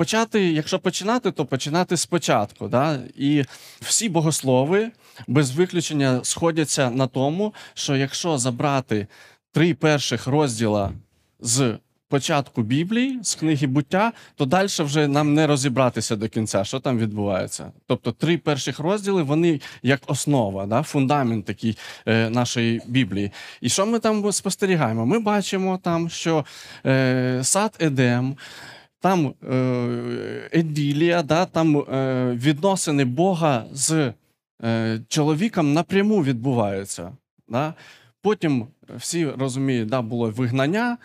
почати, якщо починати, то починати спочатку. Да? І всі богослови без виключення сходяться на тому, що якщо забрати три перших розділа з початку Біблії, з книги буття, то далі вже нам не розібратися до кінця, що там відбувається. Тобто, три перших розділи вони як основа, да, фундамент такий е, нашої Біблії. І що ми там спостерігаємо? Ми бачимо там, що е, сад Едем. Там е, Еділія, да, там е, відносини Бога з е, чоловіком напряму відбуваються. Да. Потім всі розуміють, да, було вигнання,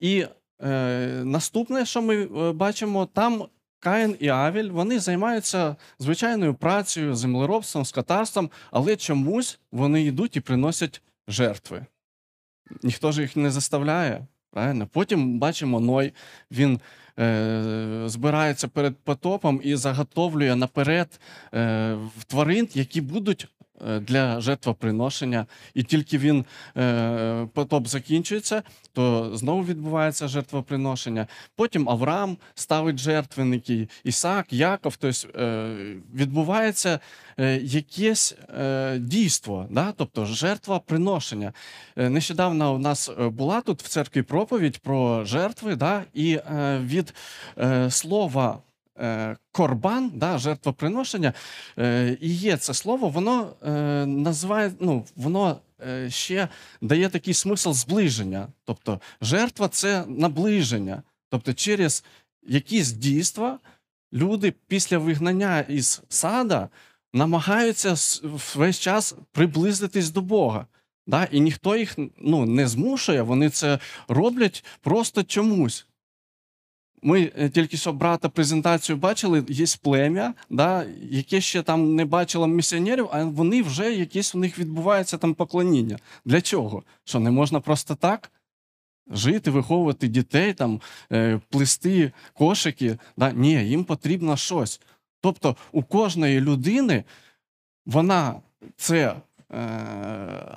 і Е, Наступне, що ми бачимо, там Каїн і Авіль вони займаються звичайною працею, землеробством, скотарством, але чомусь вони йдуть і приносять жертви. Ніхто ж їх не заставляє. Правильно? Потім бачимо Ной, він е, збирається перед потопом і заготовлює наперед е, тварин, які будуть для жертвоприношення, і тільки він е, потоп закінчується, то знову відбувається жертвоприношення. Потім Авраам ставить жертвенники, Ісаак, Яков. Тобто е, відбувається якесь дійство, да? тобто жертвоприношення. Нещодавно у нас була тут в церкві проповідь про жертви, да? і від слова. Е, корбан, да, жертвоприношення, е, і є це слово, воно е, називає, ну, воно ще дає такий смисл зближення. Тобто жертва це наближення. Тобто, через якісь дійства люди після вигнання із сада намагаються весь час приблизитись до Бога. Да? І ніхто їх ну, не змушує, вони це роблять просто чомусь. Ми е, тільки що брата презентацію бачили, є плем'я, да, яке ще там не бачило місіонерів, а вони вже якесь у них відбувається там поклоніння. Для чого? Що не можна просто так жити, виховувати дітей, там, е, плести кошики? Да? Ні, їм потрібно щось. Тобто у кожної людини вона це е,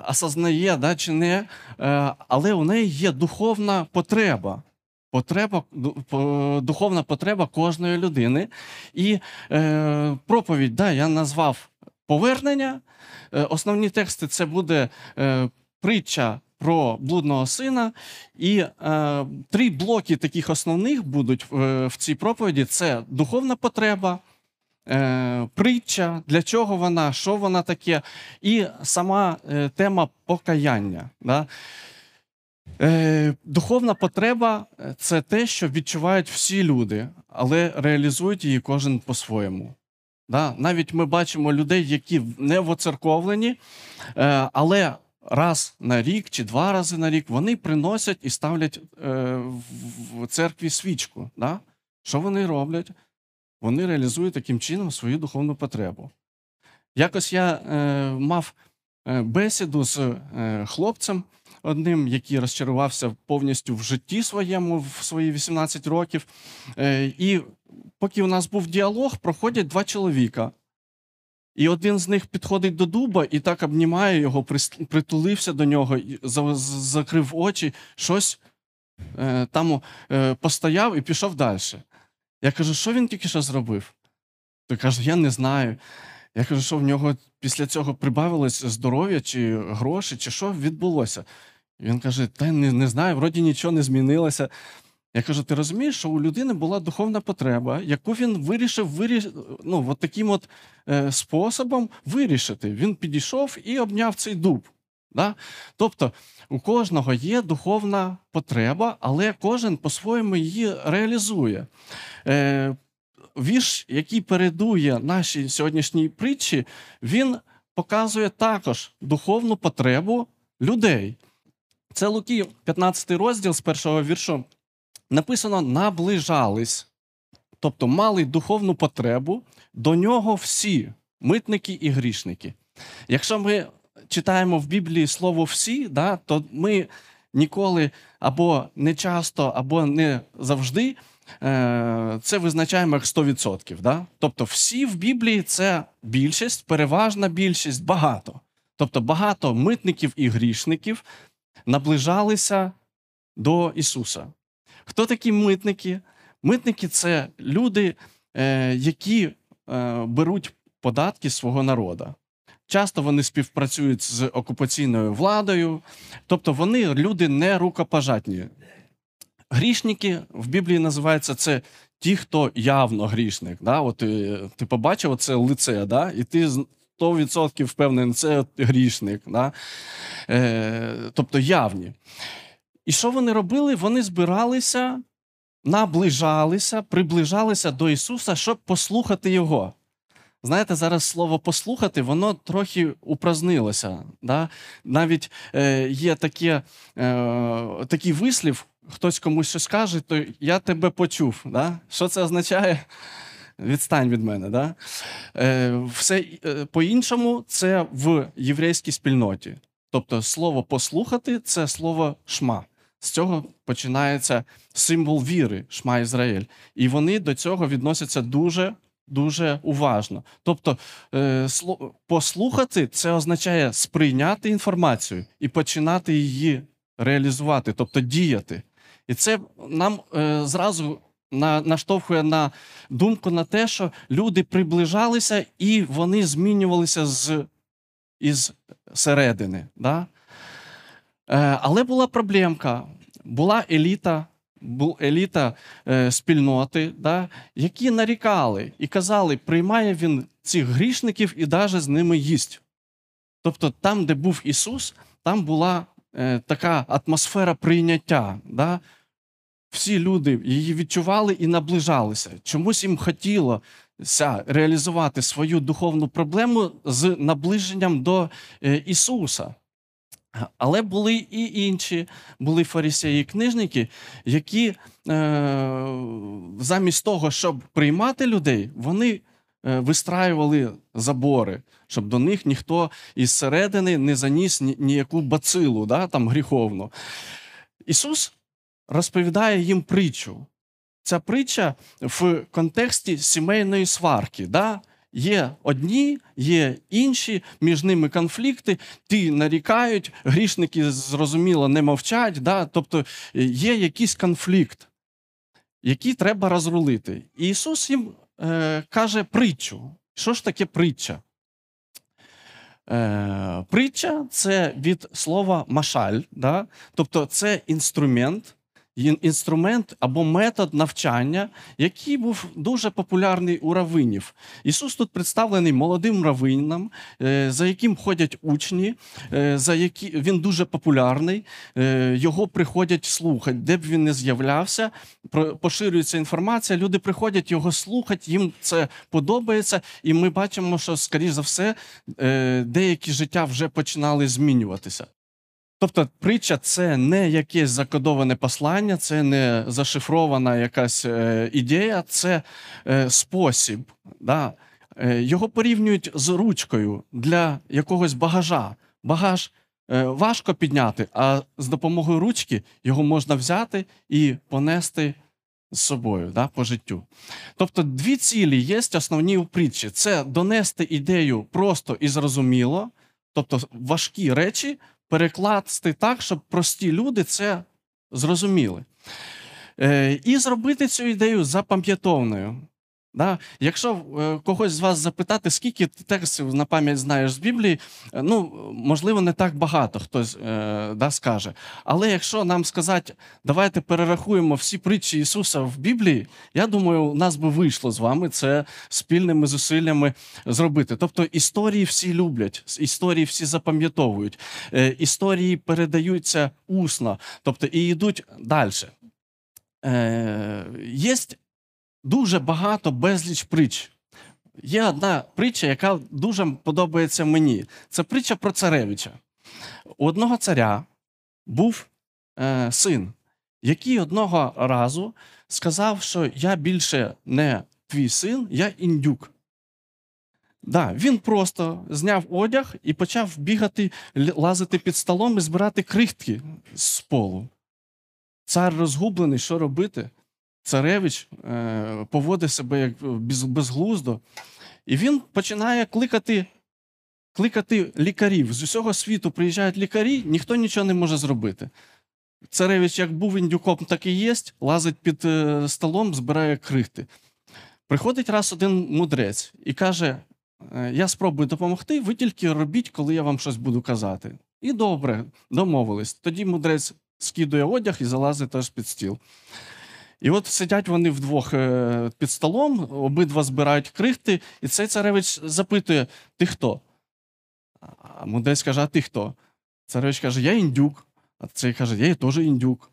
осознає да, чи не, е, але у неї є духовна потреба потреба, духовна потреба кожної людини. І е, проповідь, да, я назвав повернення. Е, Основні тексти це буде е, притча про блудного сина. І е, три блоки таких основних будуть в, в цій проповіді: це духовна потреба. Е, притча, для чого вона, що вона таке, і сама е, тема покаяння. Да? Е, Духовна потреба е, це те, що відчувають всі люди, але реалізують її кожен по-своєму. Да? Навіть ми бачимо людей, які не воцерковлені, е, але раз на рік чи два рази на рік вони приносять і ставлять в церкві свічку. Да? Що вони роблять? Вони реалізують таким чином свою духовну потребу. Якось я мав бесіду з хлопцем одним, який розчарувався повністю в житті своєму в свої 18 років. Е, і поки у нас був діалог, проходять два чоловіка. І один з них підходить до дуба і так обнімає його, притулився до нього, закрив очі, щось е, там е, постояв і пішов далі. Я кажу, що він тільки що зробив? Той каже, я не знаю. Я кажу, що в нього після цього прибавилось здоров'я, чи гроші, чи що відбулося. Він каже: Та не, не знаю, вроді нічого не змінилося. Я кажу: ти розумієш, що у людини була духовна потреба, яку він вирішив виріш... ну, от таким от е, способом вирішити. Він підійшов і обняв цей дуб. Да? Тобто у кожного є духовна потреба, але кожен по-своєму її реалізує. Е, Вірш, який передує нашій сьогоднішній притчі, він показує також духовну потребу людей. Це Луки, 15 розділ з першого віршу. Написано: наближались, тобто мали духовну потребу до нього всі митники і грішники. Якщо ми читаємо в Біблії слово всі, да, то ми ніколи або не часто, або не завжди це визначаємо як 100%. Да? Тобто, всі в Біблії це більшість, переважна більшість, багато. Тобто багато митників і грішників наближалися до Ісуса. Хто такі митники? Митники це люди, е, які е, беруть податки свого народу. Часто вони співпрацюють з окупаційною владою, тобто вони люди не рукопожатні. Грішники в Біблії називаються це ті, хто явно грішник. Да? От, е, ти побачив це лице, да? і ти з- 100% впевнений, це грішник. Да? Е, тобто явні. І що вони робили? Вони збиралися, наближалися, приближалися до Ісуса, щоб послухати Його. Знаєте, зараз слово послухати, воно трохи упразнилося. Да? Навіть е, є таке, е, такий вислів, хтось комусь щось каже, то я тебе почув. Да? Що це означає? Відстань від мене. Да? Е, все е, по-іншому це в єврейській спільноті. Тобто слово послухати це слово шма. З цього починається символ віри, шма Ізраїль. І вони до цього відносяться дуже дуже уважно. Тобто, е, послухати це означає сприйняти інформацію і починати її реалізувати, тобто діяти. І це нам е, зразу на, наштовхує на думку на те, що люди приближалися і вони змінювалися з, із середини. Да? Е, але була проблемка. Була еліта, була еліта е, спільноти, да, які нарікали і казали, приймає він цих грішників і даже з ними їсть. Тобто, там, де був Ісус, там була така атмосфера прийняття. Да? Всі люди її відчували і наближалися. Чомусь їм хотілося реалізувати свою духовну проблему з наближенням до е, Ісуса. Але були і інші, були фарисеї і книжники, які е, замість того, щоб приймати людей, вони е, вистраювали забори, щоб до них ніхто із середини не заніс ні- ніяку бацилу, да, там, гріховну. Ісус розповідає їм притчу. Ця притча в контексті сімейної сварки. Да? Є одні, є інші, між ними конфлікти, ті нарікають, грішники, зрозуміло, не мовчать. Да? Тобто е, є якийсь конфлікт, який треба розрулити. І Ісус їм е, каже притчу. Що ж таке притча? Е, притча це від слова машаль, да? тобто це інструмент, ін- інструмент або метод навчання, який був дуже популярний у равинів. Ісус тут представлений молодим раввином, е, за яким ходять учні, е, за які він дуже популярний. е, Його приходять слухати, де б він не з'являвся, поширюється інформація. Люди приходять його слухати, їм це подобається, і ми бачимо, що, скоріш за все, деякі життя вже починали змінюватися. Тобто, притча це не якесь закодоване послання, це не зашифрована якась е, ідея, це е, спосіб. Да? Е, його порівнюють з ручкою для якогось багажа. Багаж важко підняти, а з допомогою ручки його можна взяти і понести з собою да, по життю. Тобто, дві цілі є основні у притчі: це донести ідею просто і зрозуміло, тобто важкі речі перекласти так, щоб прості люди це зрозуміли. Е, і зробити цю ідею запам'ятовною. Да? Якщо е, когось з вас запитати, скільки ти текстів на пам'ять знаєш з Біблії, е, ну, можливо, не так багато хтось е, да, скаже. Але якщо нам сказати, давайте перерахуємо всі притчі Ісуса в Біблії, я думаю, у нас би вийшло з вами це спільними зусиллями зробити. Тобто історії всі люблять, історії всі запам'ятовують, історії передаються усно, тобто і йдуть далі. Є дуже багато безліч притч. Є одна притча, яка дуже подобається мені. Це притча про царевича. У одного царя був е, син, який одного разу сказав, що я більше не твій син, я індюк. Да, він просто зняв одяг і почав бігати, лазити під столом і збирати крихтки з полу. Цар розгублений, що робити? Царевич е, поводить себе як безглуздо. І він починає кликати, кликати лікарів. З усього світу приїжджають лікарі, ніхто нічого не може зробити. Царевич, як був індюком, так і є, лазить під е, столом, збирає крихти. Приходить раз один мудрець і каже: «Е, Я спробую допомогти, ви тільки робіть, коли я вам щось буду казати. І добре, домовились. Тоді мудрець скидує одяг і залазить теж під стіл. І от сидять вони вдвох е, під столом, обидва збирають крихти, і цей царевич запитує: Ти хто? А мудрець каже: А ти хто? Царевич каже: Я індюк. А цей каже: Я теж індюк.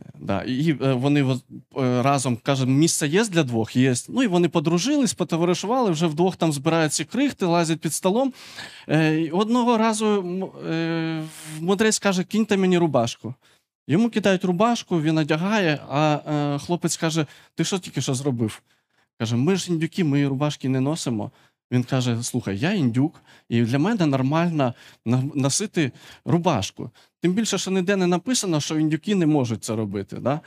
Е, Да. І е, вони разом кажуть, місце є для двох? Є. Ну і вони подружились, потоваришували, вже вдвох там збирають ці крихти, лазять під столом. І Одного разу мудрець каже: кіньте мені рубашку. Йому кидають рубашку, він одягає, а е, хлопець каже: Ти що тільки що зробив? Каже, ми ж індюки, ми рубашки не носимо. Він каже: Слухай, я індюк, і для мене нормально носити рубашку. Тим більше, що ніде не написано, що індюки не можуть це робити. Да?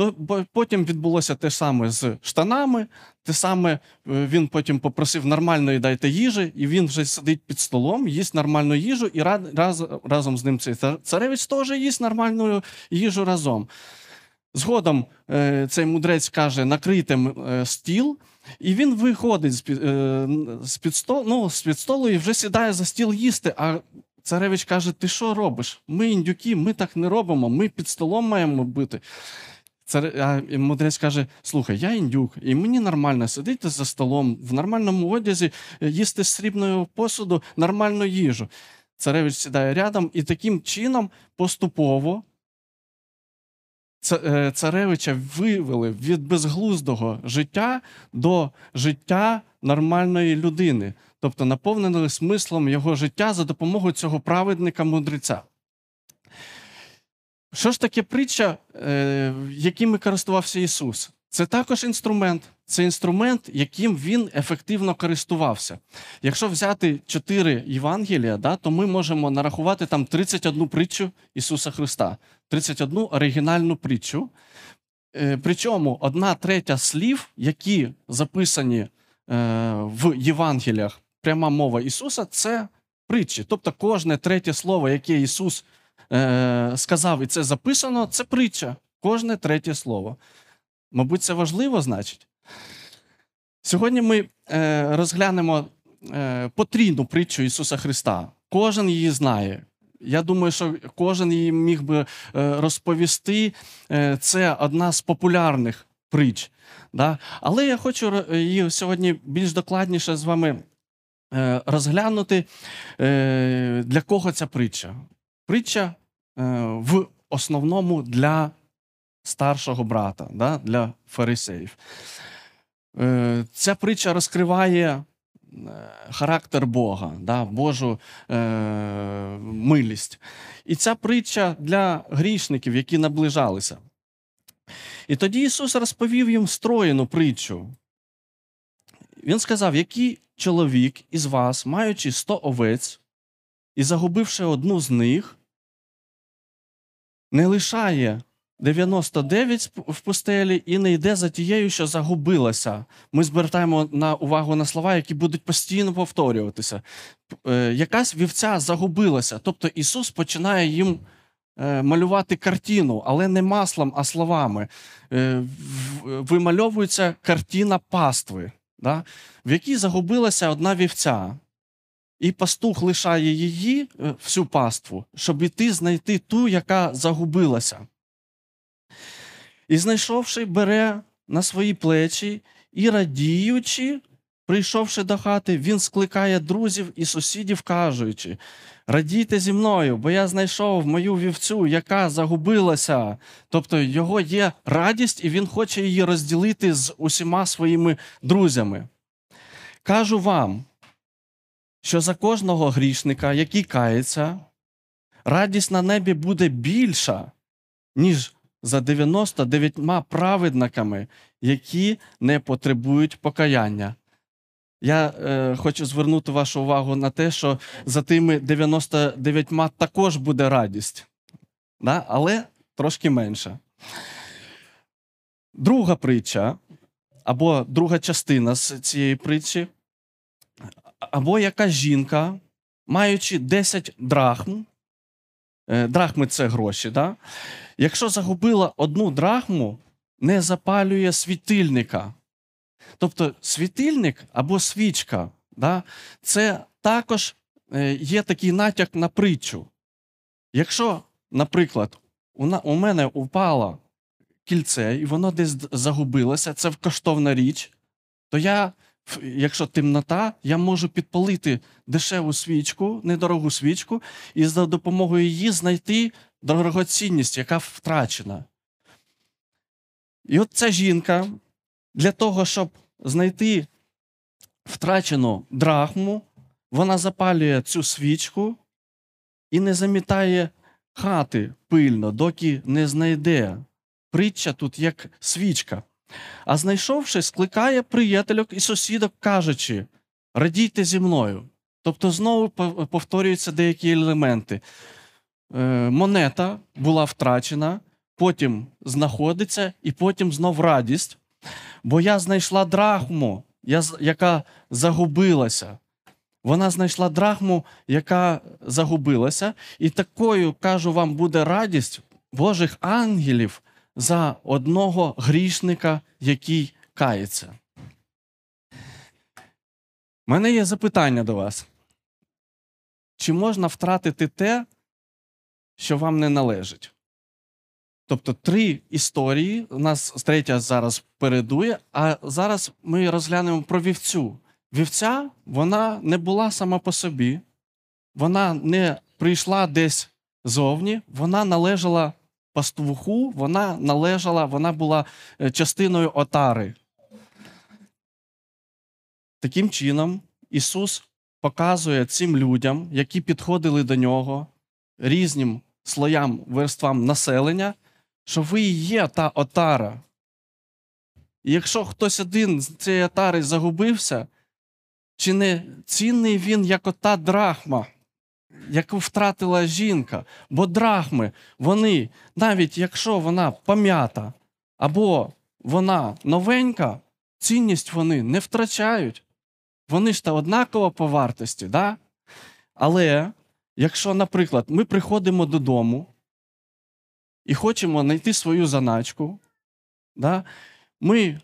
То потім відбулося те саме з штанами. Те саме е, він потім попросив нормальної дайте їжі, і він вже сидить під столом, їсть нормальну їжу, і ра- раз, разом з ним цей царевич теж їсть нормальну їжу разом. Згодом е, цей мудрець каже: накрийте е, стіл, і він виходить з під, е, з під столу, ну, з під столу і вже сідає за стіл їсти. А царевич каже: Ти що робиш? Ми індюки, ми так не робимо, ми під столом маємо бути. Цар... А мудрець каже: слухай, я індюк, і мені нормально сидіти за столом в нормальному одязі, е, їсти з срібного посуду нормальну їжу. Царевич сідає рядом, і таким чином поступово е, царевича вивели від безглуздого життя до життя нормальної людини, тобто наповнили смислом його життя за допомогою цього праведника мудреця. Що ж таке притча, е, якими користувався Ісус? Це також інструмент. Це інструмент, яким він ефективно користувався. Якщо взяти чотири Євангелія, да, то ми можемо нарахувати там 31 притчу Ісуса Христа, 31 оригінальну притчу. Е, Причому одна третя слів, які записані е, в Євангеліях, пряма мова Ісуса, це притчі. Тобто кожне третє слово, яке Ісус е, сказав, і це записано, це притча. Кожне третє слово. Мабуть, це важливо, значить. Сьогодні ми е, розглянемо е, потрійну притчу Ісуса Христа. Кожен її знає. Я думаю, що кожен її міг би розповісти. Це одна з популярних притч. Да? Але я хочу її сьогодні більш докладніше з вами розглянути, для кого ця притча. Притча е, в основному для старшого брата, для фарисеїв. Е, Ця притча розкриває е, характер Бога? Божу милість. І ця притча для грішників, які наближалися. І тоді Ісус розповів їм встроєну притчу. Він сказав, який чоловік із вас, маючи сто овець і загубивши одну з них, не лишає 99 в пустелі і не йде за тією, що загубилася. Ми звертаємо на увагу на слова, які будуть постійно повторюватися. Е, Якась вівця загубилася. Тобто Ісус починає їм е, малювати картину, але не маслом, а словами. Е, Вимальовується картина пастви, да? в якій загубилася одна вівця. І пастух лишає її, е, всю паству, щоб іти знайти ту, яка загубилася. І знайшовши, бере на свої плечі і радіючи, прийшовши до хати, він скликає друзів і сусідів, кажучи: Радійте зі мною, бо я знайшов мою вівцю, яка загубилася. Тобто його є радість, і він хоче її розділити з усіма своїми друзями. Кажу вам, що за кожного грішника, який кається, радість на небі буде більша, ніж за 99 праведниками, які не потребують покаяння. Я е, хочу звернути вашу увагу на те, що за тими 99 також буде радість, да? але трошки менше. Друга притча, або друга частина з цієї притчі, або яка жінка, маючи 10 драхм, е, драхми це гроші. Да? Якщо загубила одну драхму, не запалює світильника. Тобто світильник або свічка, да, це також е, є такий натяк на притчу. Якщо, наприклад, у, мене упало кільце, і воно десь загубилося, це коштовна річ, то я, якщо темнота, я можу підпалити дешеву свічку, недорогу свічку, і за допомогою її знайти дорогоцінність, яка втрачена. І от ця жінка для того, щоб знайти втрачену драхму, вона запалює цю свічку і не замітає хати пильно, доки не знайде. Притча тут як свічка. А знайшовши, скликає приятельок і сусідок, кажучи: радійте зі мною. Тобто знову повторюються деякі елементи. Е, монета була втрачена, потім знаходиться, і потім знов радість. Бо я знайшла драхму, яка загубилася. Вона знайшла драхму, яка загубилася, і такою, кажу вам, буде радість Божих ангелів за одного грішника, який кається. У мене є запитання до вас. Чи можна втратити те, що вам не належить? Тобто три історії. У нас третя зараз передує, а зараз ми розглянемо про вівцю. Вівця вона не була сама по собі, вона не прийшла десь зовні, вона належала пастуху, вона належала, вона була е, частиною отари. Таким чином, Ісус показує цим людям, які підходили до нього, різним слоям, верствам населення, що ви і є та отара. І якщо хтось один з цієї отари загубився, чи не цінний він, як ота драхма, яку втратила жінка? Бо драхми, вони, навіть якщо вона пом'ята або вона новенька, цінність вони не втрачають. Вони ж та однаково по вартості, да? Але якщо, наприклад, ми приходимо додому і хочемо знайти свою заначку, да? ми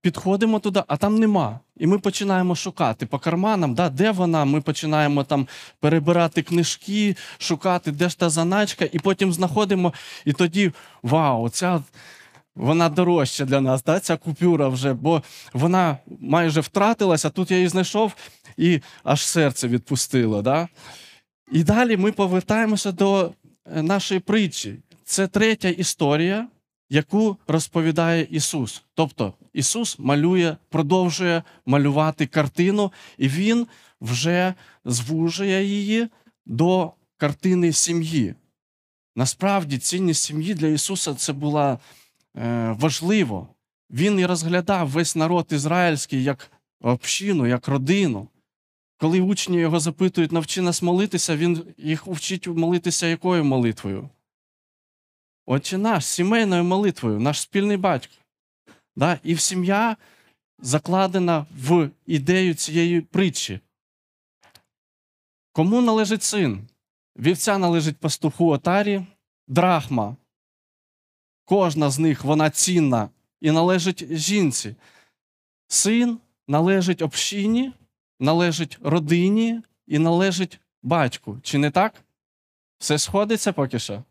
підходимо туди, а там нема. І ми починаємо шукати по карманам, да, де вона. Ми починаємо там перебирати книжки, шукати, де ж та заначка, і потім знаходимо, і тоді вау, ця вона дорожча для нас, да, ця купюра вже, бо вона майже втратилася, тут я її знайшов і аж серце відпустило. Да? І далі ми повертаємося до е, нашої притчі. Це третя історія, яку розповідає Ісус. Тобто Ісус малює, продовжує малювати картину, і Він вже звужує її до картини сім'ї. Насправді, цінність сім'ї для Ісуса це була е, важливо. Він і розглядав весь народ ізраїльський як общину, як родину. Коли учні його запитують, навчи нас молитися, він їх вчить молитися якою молитвою? Отче наш, сімейною молитвою, наш спільний батько. Да? І в сім'я закладена в ідею цієї притчі. Кому належить син? Вівця належить пастуху отарі, драхма. Кожна з них вона цінна і належить жінці. Син належить общині, належить родині і належить батьку. Чи не так? Все сходиться поки що.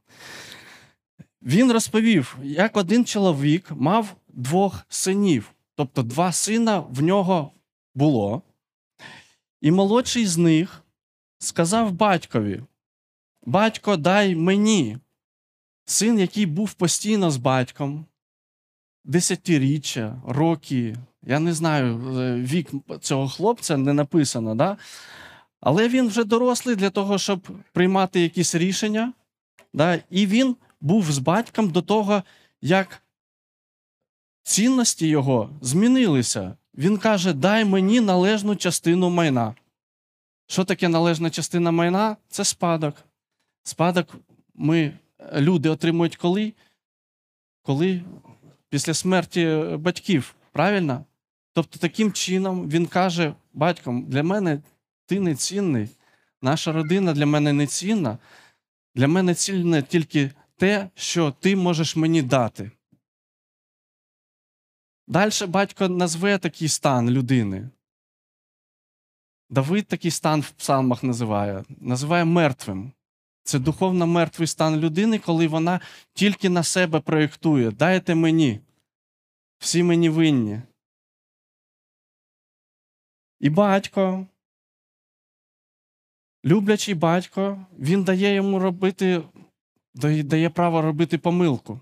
Він розповів, як один чоловік мав двох синів, тобто два сина в нього було. І молодший з них сказав батькові: Батько, дай мені. Син, який був постійно з батьком, десятиріччя, роки, я не знаю, е, вік цього хлопця не написано, да? але він вже дорослий для того, щоб приймати якісь рішення. Да? І він був з батьком до того, як цінності його змінилися. Він каже: дай мені належну частину майна. Що таке належна частина майна? Це спадок. Спадок ми, люди отримують коли? Коли після смерті батьків, правильно? Тобто, таким чином він каже батькам: для мене ти не цінний, наша родина для мене не цінна. Для мене цінне тільки те, що ти можеш мені дати. Далі батько назве такий стан людини. Давид такий стан в псалмах називає, називає мертвим. Це духовно мертвий стан людини, коли вона тільки на себе проєктує. Дайте мені, всі мені винні. І батько, люблячий батько, він дає йому робити, дає право робити помилку.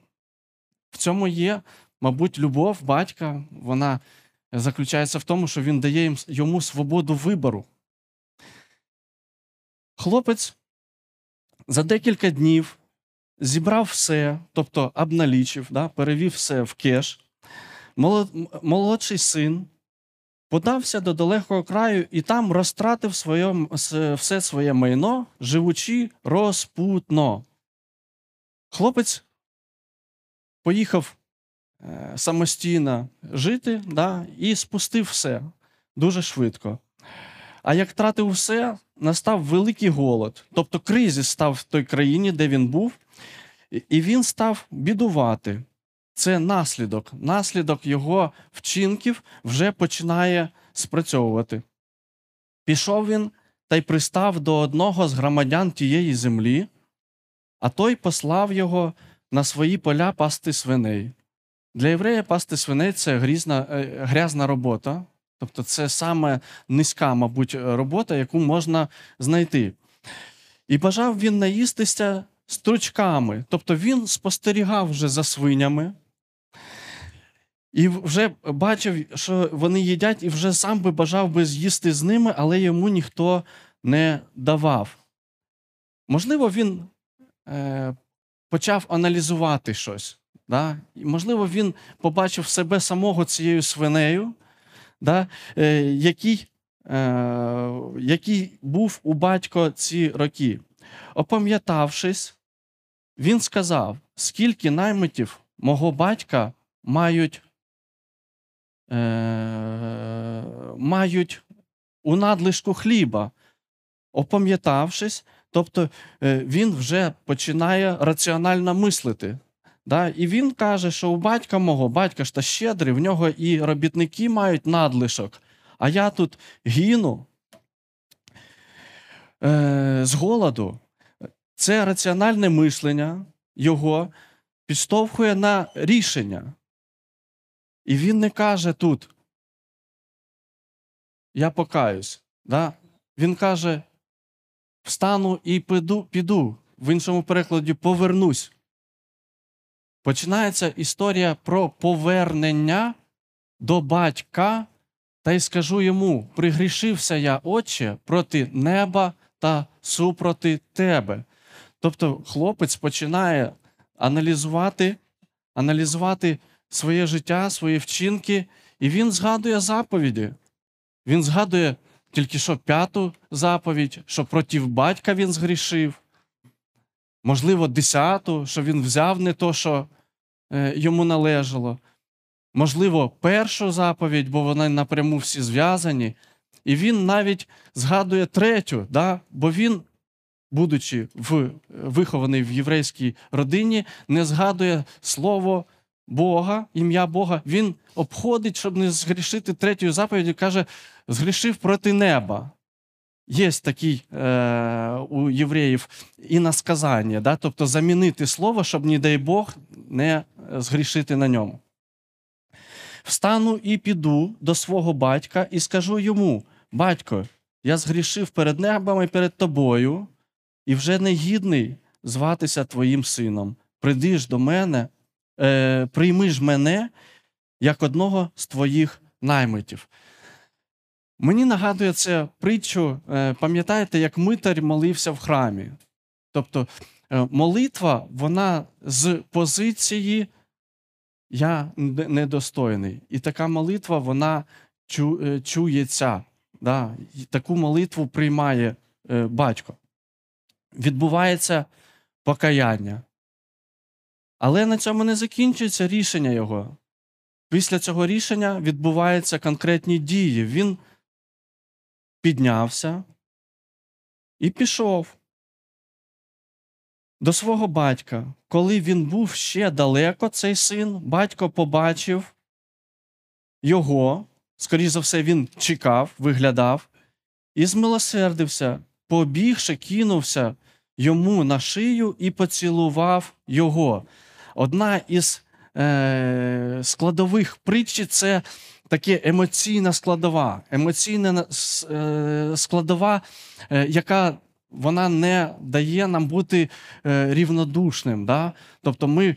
В цьому є, мабуть, любов батька, вона заключається в тому, що він дає йому свободу вибору. Хлопець за декілька днів зібрав все, тобто обналічив, да, перевів все в кеш. Молодший син подався до далекого краю і там розтратив своє, все своє майно, живучи розпутно. Хлопець поїхав е, самостійно жити да, і спустив все дуже швидко. А як тратив все, настав великий голод. Тобто кризис став в той країні, де він був, і він став бідувати. Це наслідок. Наслідок його вчинків вже починає спрацьовувати. Пішов він та й пристав до одного з громадян тієї землі, а той послав його на свої поля пасти свиней. Для єврея пасти свиней це грізна, е, грязна робота. Тобто це саме низька, мабуть, робота, яку можна знайти. І бажав він наїстися стручками. Тобто він спостерігав вже за свинями. І вже бачив, що вони їдять, і вже сам би бажав би з'їсти з ними, але йому ніхто не давав. Можливо, він е, почав аналізувати щось. Да? Можливо, він побачив себе самого цією свинею да, е, який е, який був у батько ці роки. Опам'ятавшись, він сказав, скільки наймитів мого батька мають е, мають у надлишку хліба. Опам'ятавшись, тобто е, він вже починає раціонально мислити. Да? І він каже, що у батька мого, батька ж та щедрий, в нього і робітники мають надлишок, а я тут гину е, з голоду. Це раціональне мислення його підштовхує на рішення. І він не каже тут, я покаюсь. Да? Він каже: встану і піду, піду. В іншому перекладі повернусь. Починається історія про повернення до батька, та й скажу йому: пригрішився я, Отче, проти неба та супроти тебе. Тобто хлопець починає аналізувати, аналізувати своє життя, свої вчинки, і він згадує заповіді. Він згадує тільки що п'яту заповідь, що проти батька він згрішив. Можливо, десяту, що він взяв не то, що Е, йому належало. Можливо, першу заповідь, бо вони напряму всі зв'язані. І він навіть згадує третю, да? бо він, будучи в, вихований в єврейській родині, не згадує слово Бога, ім'я Бога. Він обходить, щоб не згрішити третю заповідь, і каже: згрішив проти неба. Є такий е, у євреїв іносказання, да? тобто замінити слово, щоб, не дай Бог, не згрішити на ньому. Встану і піду до свого батька і скажу йому: Батько, я згрішив перед небом і перед тобою, і вже не гідний зватися твоїм сином. Прийди ж до мене, е, прийми ж мене як одного з твоїх наймитів. Мені нагадує це притчу, е, пам'ятаєте, як митар молився в храмі. Тобто е, молитва, вона з позиції Я недостойний. І така молитва, вона е, чується. Да? Таку молитву приймає батько. Відбувається покаяння. Але на цьому не закінчується рішення його. Після цього рішення відбуваються конкретні дії. Він піднявся, і пішов до свого батька. Коли він був ще далеко, цей син, батько побачив його, скоріш за все, він чекав, виглядав, і змилосердився, побігши, кинувся йому на шию і поцілував його. Одна із е, складових притчі це таке емоційна складова, емоційна е, складова, е, яка вона не дає нам бути е, рівнодушним. Да? Тобто ми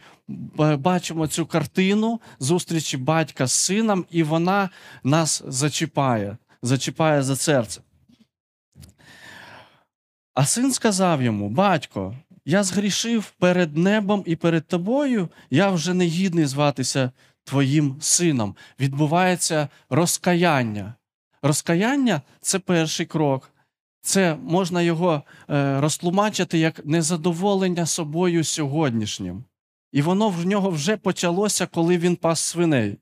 бачимо цю картину зустрічі батька з сином, і вона нас зачіпає, зачіпає за серце. А син сказав йому: Батько, я згрішив перед небом і перед тобою, я вже не гідний зватися твоїм сином. Відбувається розкаяння. Розкаяння це перший крок. Це можна його е, розтлумачити як незадоволення собою сьогоднішнім. І воно в нього вже почалося, коли він пас свиней.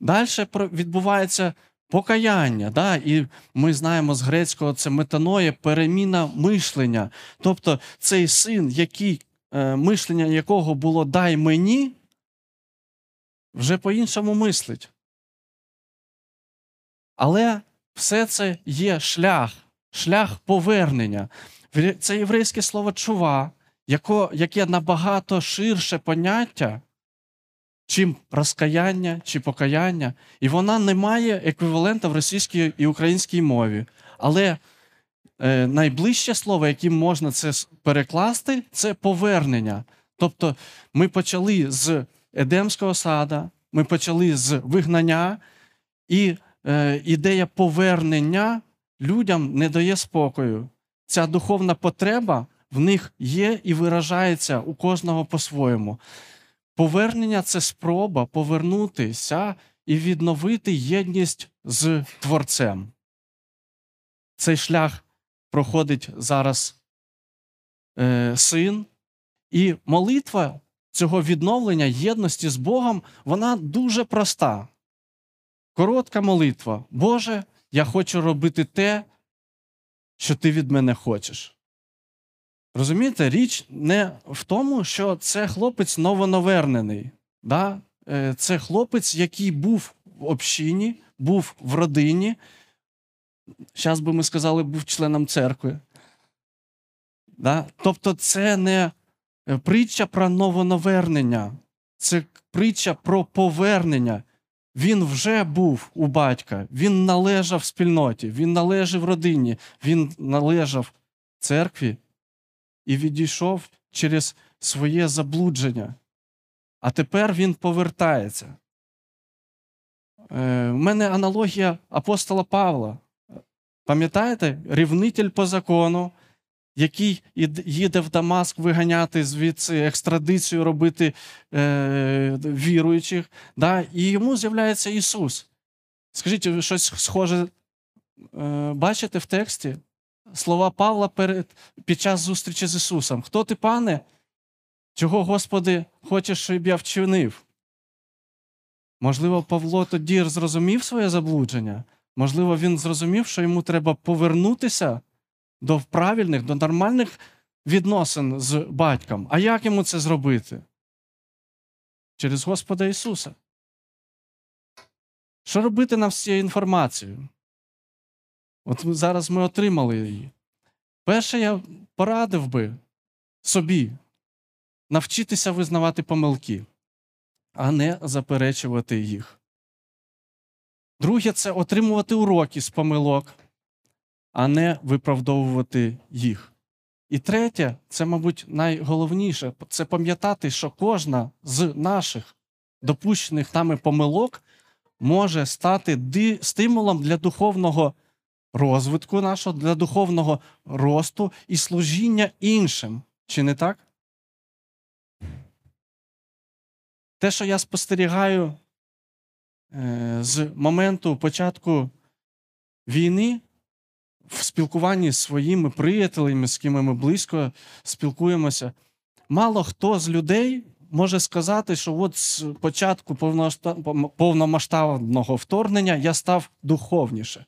Далі відбувається покаяння. Да? І ми знаємо з грецького це метаноє, переміна мишлення. Тобто цей син, який, е, мишлення якого було дай мені, вже по-іншому мислить. Але все це є шлях, шлях повернення. Це єврейське слово чува, яке набагато ширше поняття, чим розкаяння чи покаяння. І вона не має еквівалента в російській і українській мові. Але е, найближче слово, яким можна це перекласти, це повернення. Тобто ми почали з Едемського сада, ми почали з вигнання, і е, ідея повернення людям не дає спокою. Ця духовна потреба в них є і виражається у кожного по-своєму. Повернення це спроба повернутися і відновити єдність з Творцем. Цей шлях проходить зараз е, син, і молитва цього відновлення єдності з Богом, вона дуже проста. Коротка молитва. Боже, я хочу робити те, що ти від мене хочеш. Розумієте, річ не в тому, що це хлопець новонавернений. Да? Е, це хлопець, який був в общині, був в родині. Зараз би ми сказали, був членом церкви. Да? Тобто, це не Е, притча про новонавернення, це притча про повернення. Він вже був у батька, він належав спільноті, він належав родині, він належав церкві і відійшов через своє заблудження. А тепер він повертається. Е, У мене аналогія апостола Павла. Пам'ятаєте, рівнитель по закону, який їде в Дамаск виганяти звідси екстрадицію робити е, віруючих, да? і йому з'являється Ісус. Скажіть, щось схоже е, бачите в тексті? Слова Павла перед, під час зустрічі з Ісусом. Хто ти, пане? Чого, Господи, хочеш, щоб я вчинив? Можливо, Павло тоді зрозумів своє заблудження. Можливо, він зрозумів, що йому треба повернутися до правильних, до нормальних відносин з батьком. А як йому це зробити? Через Господа Ісуса. Що робити нам з цією інформацією? От зараз ми отримали її. Перше, я порадив би собі навчитися визнавати помилки, а не заперечувати їх. Друге, це отримувати уроки з помилок а не виправдовувати їх. І третє, це, мабуть, найголовніше це пам'ятати, що кожна з наших допущених нами помилок може стати стимулом для духовного розвитку нашого, для духовного росту і служіння іншим. Чи не так? Те, що я спостерігаю е, з моменту початку війни, в спілкуванні з своїми приятелями, з ким ми близько спілкуємося, мало хто з людей може сказати, що от з початку повномасштабного вторгнення я став духовніше.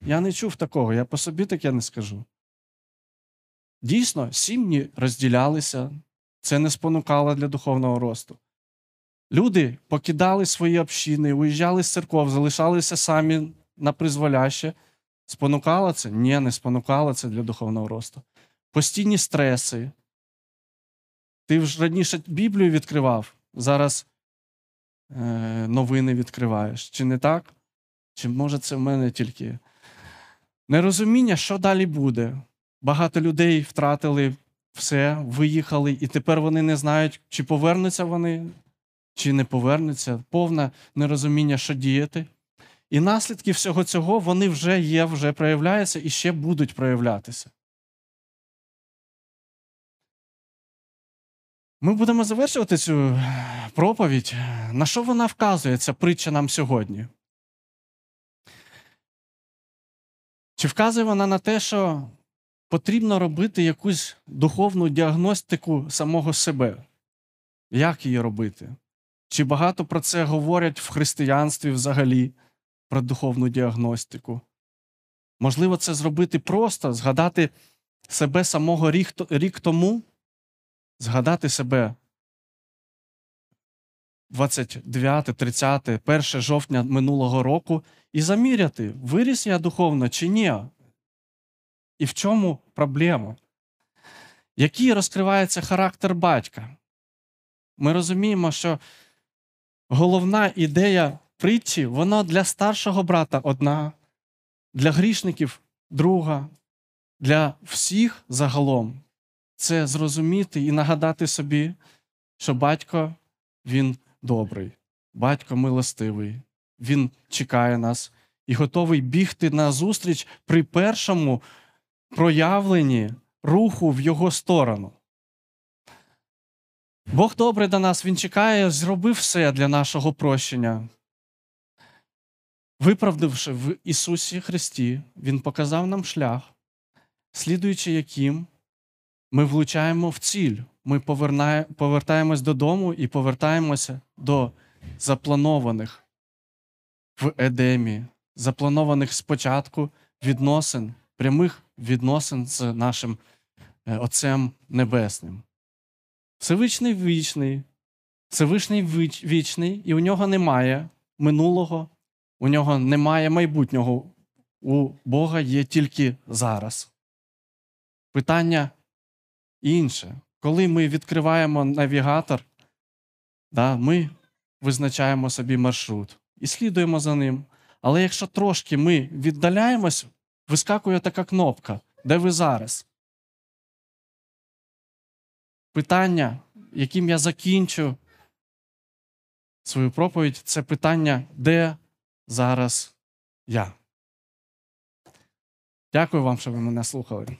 Я не чув такого, я по собі таке не скажу. Дійсно, сім'ї розділялися, це не спонукало для духовного росту. Люди покидали свої общини, уїжджали з церков, залишалися самі на призволяще. Спонукало це? Ні, не спонукало це для духовного росту. Постійні стреси. Ти вже раніше Біблію відкривав, зараз е, новини відкриваєш. Чи не так? Чи може це в мене тільки нерозуміння, що далі буде? Багато людей втратили все, виїхали, і тепер вони не знають, чи повернуться вони, чи не повернуться. Повне нерозуміння, що діяти. І наслідки всього цього вони вже є, вже проявляються і ще будуть проявлятися. Ми будемо завершувати цю проповідь. На що вона вказує, ця притча нам сьогодні? Чи вказує вона на те, що потрібно робити якусь духовну діагностику самого себе? Як її робити? Чи багато про це говорять в християнстві взагалі, про духовну діагностику? Можливо, це зробити просто, згадати себе самого рік, тому, згадати себе 29, 30, 1 жовтня минулого року і заміряти, виріс я духовно чи ні. І в чому проблема? Який розкривається характер батька? Ми розуміємо, що головна ідея притчі, вона для старшого брата одна, для грішників друга, для всіх загалом це зрозуміти і нагадати собі, що батько він добрий, батько милостивий, він чекає нас і готовий бігти на зустріч при першому проявленні руху в його сторону. Бог добрий до нас, Він чекає, зробив все для нашого прощення. Виправдавши в Ісусі Христі, Він показав нам шлях, слідуючи яким ми влучаємо в ціль. Ми повертаємось додому і повертаємося до запланованих в Едемі, запланованих спочатку відносин, прямих відносин з нашим Отцем Небесним. Всевишній вічний, Всевишній вічний, і у нього немає минулого, у нього немає майбутнього. У Бога є тільки зараз. Питання інше. Коли ми відкриваємо навігатор, да, ми визначаємо собі маршрут і слідуємо за ним. Але якщо трошки ми віддаляємось, вискакує така кнопка, де ви зараз? Питання, яким я закінчу свою проповідь, це питання, де зараз я. Дякую вам, що ви мене слухали.